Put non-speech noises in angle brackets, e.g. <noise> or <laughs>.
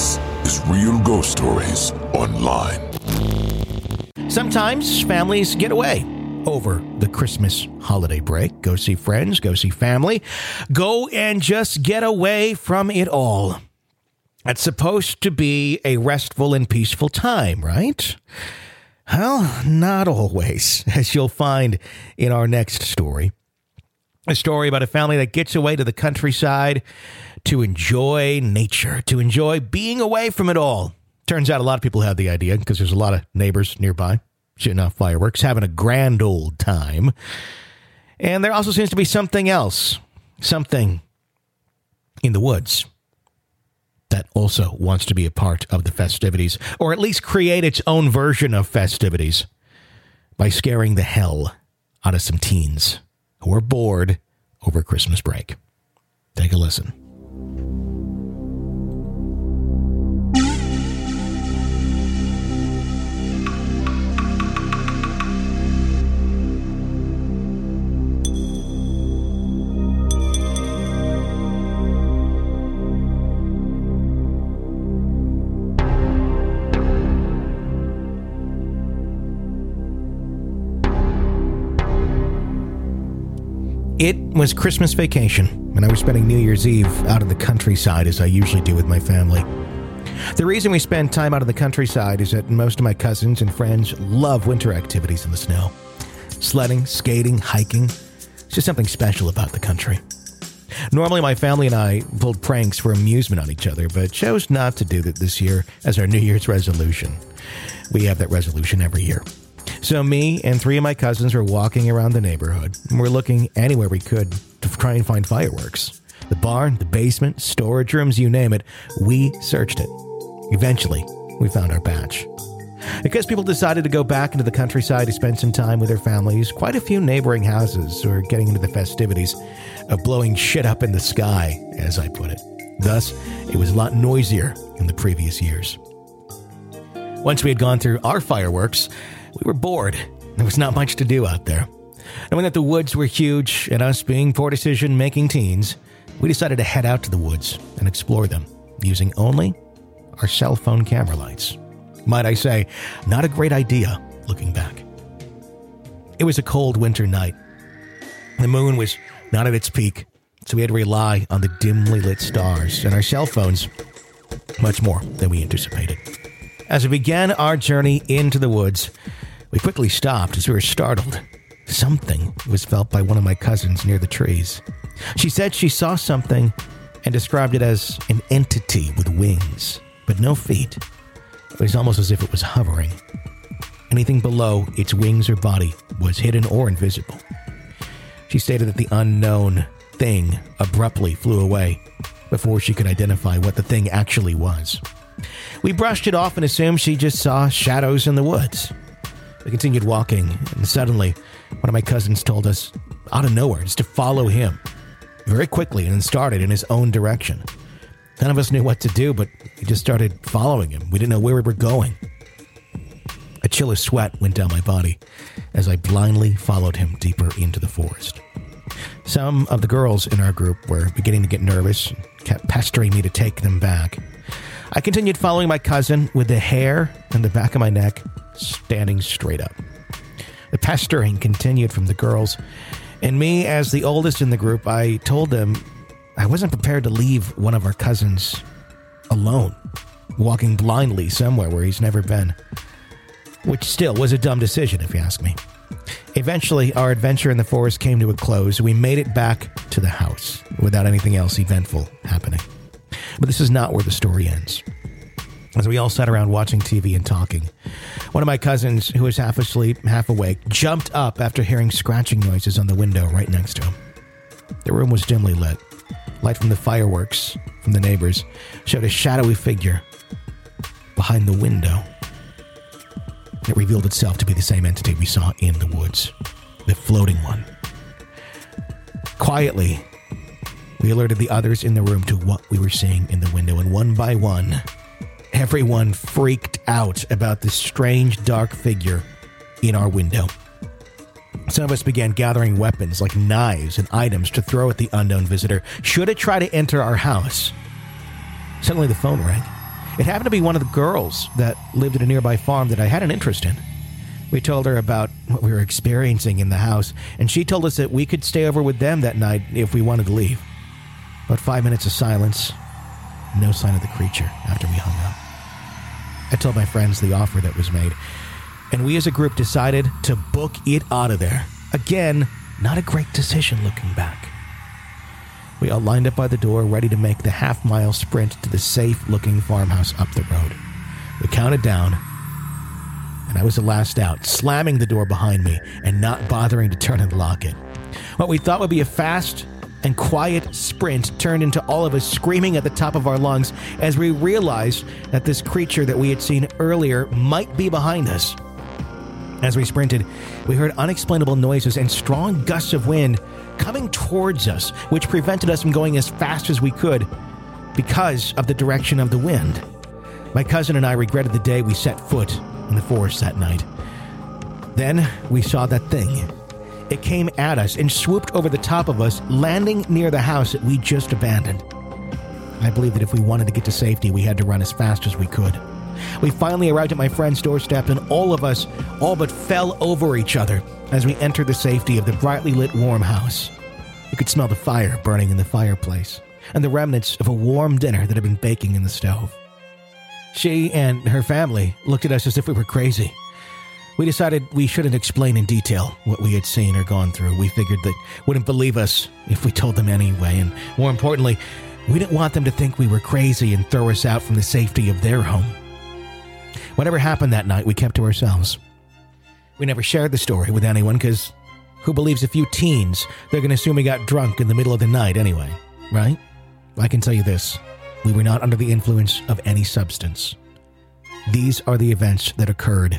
This is Real Ghost Stories Online. Sometimes families get away over the Christmas holiday break. Go see friends, go see family, go and just get away from it all. It's supposed to be a restful and peaceful time, right? Well, not always, <laughs> as you'll find in our next story. A story about a family that gets away to the countryside to enjoy nature, to enjoy being away from it all. Turns out a lot of people have the idea because there's a lot of neighbors nearby shooting off fireworks, having a grand old time. And there also seems to be something else, something in the woods that also wants to be a part of the festivities, or at least create its own version of festivities by scaring the hell out of some teens who are bored over Christmas break. Take a listen. It was Christmas vacation, and I was spending New Year's Eve out in the countryside as I usually do with my family. The reason we spend time out in the countryside is that most of my cousins and friends love winter activities in the snow sledding, skating, hiking. It's just something special about the country. Normally, my family and I pulled pranks for amusement on each other, but chose not to do that this year as our New Year's resolution. We have that resolution every year. So me and three of my cousins were walking around the neighborhood, and we're looking anywhere we could to try and find fireworks. The barn, the basement, storage rooms, you name it, we searched it. Eventually, we found our batch. Because people decided to go back into the countryside to spend some time with their families, quite a few neighboring houses were getting into the festivities of blowing shit up in the sky, as I put it. Thus, it was a lot noisier than the previous years. Once we had gone through our fireworks, we were bored. There was not much to do out there. Knowing that the woods were huge and us being poor decision making teens, we decided to head out to the woods and explore them using only our cell phone camera lights. Might I say, not a great idea looking back. It was a cold winter night. The moon was not at its peak, so we had to rely on the dimly lit stars and our cell phones much more than we anticipated. As we began our journey into the woods, we quickly stopped as we were startled. Something was felt by one of my cousins near the trees. She said she saw something and described it as an entity with wings, but no feet. It was almost as if it was hovering. Anything below its wings or body was hidden or invisible. She stated that the unknown thing abruptly flew away before she could identify what the thing actually was. We brushed it off and assumed she just saw shadows in the woods. We continued walking, and suddenly, one of my cousins told us, out of nowhere, just to follow him very quickly and started in his own direction. None of us knew what to do, but we just started following him. We didn't know where we were going. A chill of sweat went down my body as I blindly followed him deeper into the forest. Some of the girls in our group were beginning to get nervous and kept pestering me to take them back. I continued following my cousin with the hair in the back of my neck standing straight up. The pestering continued from the girls, and me, as the oldest in the group, I told them I wasn't prepared to leave one of our cousins alone, walking blindly somewhere where he's never been. Which still was a dumb decision, if you ask me. Eventually, our adventure in the forest came to a close. We made it back to the house without anything else eventful happening. But this is not where the story ends. As we all sat around watching TV and talking, one of my cousins, who was half asleep, half awake, jumped up after hearing scratching noises on the window right next to him. The room was dimly lit. Light from the fireworks from the neighbors showed a shadowy figure behind the window. It revealed itself to be the same entity we saw in the woods, the floating one. Quietly, we alerted the others in the room to what we were seeing in the window, and one by one, everyone freaked out about this strange dark figure in our window. Some of us began gathering weapons like knives and items to throw at the unknown visitor should it try to enter our house. Suddenly the phone rang. It happened to be one of the girls that lived at a nearby farm that I had an interest in. We told her about what we were experiencing in the house, and she told us that we could stay over with them that night if we wanted to leave. But five minutes of silence, no sign of the creature after we hung up. I told my friends the offer that was made, and we as a group decided to book it out of there. Again, not a great decision looking back. We all lined up by the door, ready to make the half mile sprint to the safe looking farmhouse up the road. We counted down, and I was the last out, slamming the door behind me and not bothering to turn and lock it. What we thought would be a fast and quiet sprint turned into all of us screaming at the top of our lungs as we realized that this creature that we had seen earlier might be behind us. As we sprinted, we heard unexplainable noises and strong gusts of wind coming towards us, which prevented us from going as fast as we could because of the direction of the wind. My cousin and I regretted the day we set foot in the forest that night. Then we saw that thing. It came at us and swooped over the top of us, landing near the house that we just abandoned. I believe that if we wanted to get to safety, we had to run as fast as we could. We finally arrived at my friend's doorstep, and all of us all but fell over each other as we entered the safety of the brightly lit warm house. You could smell the fire burning in the fireplace and the remnants of a warm dinner that had been baking in the stove. She and her family looked at us as if we were crazy. We decided we shouldn't explain in detail what we had seen or gone through. We figured they wouldn't believe us if we told them anyway, and more importantly, we didn't want them to think we were crazy and throw us out from the safety of their home. Whatever happened that night, we kept to ourselves. We never shared the story with anyone because who believes a few teens they're going to assume we got drunk in the middle of the night anyway, right? I can tell you this we were not under the influence of any substance. These are the events that occurred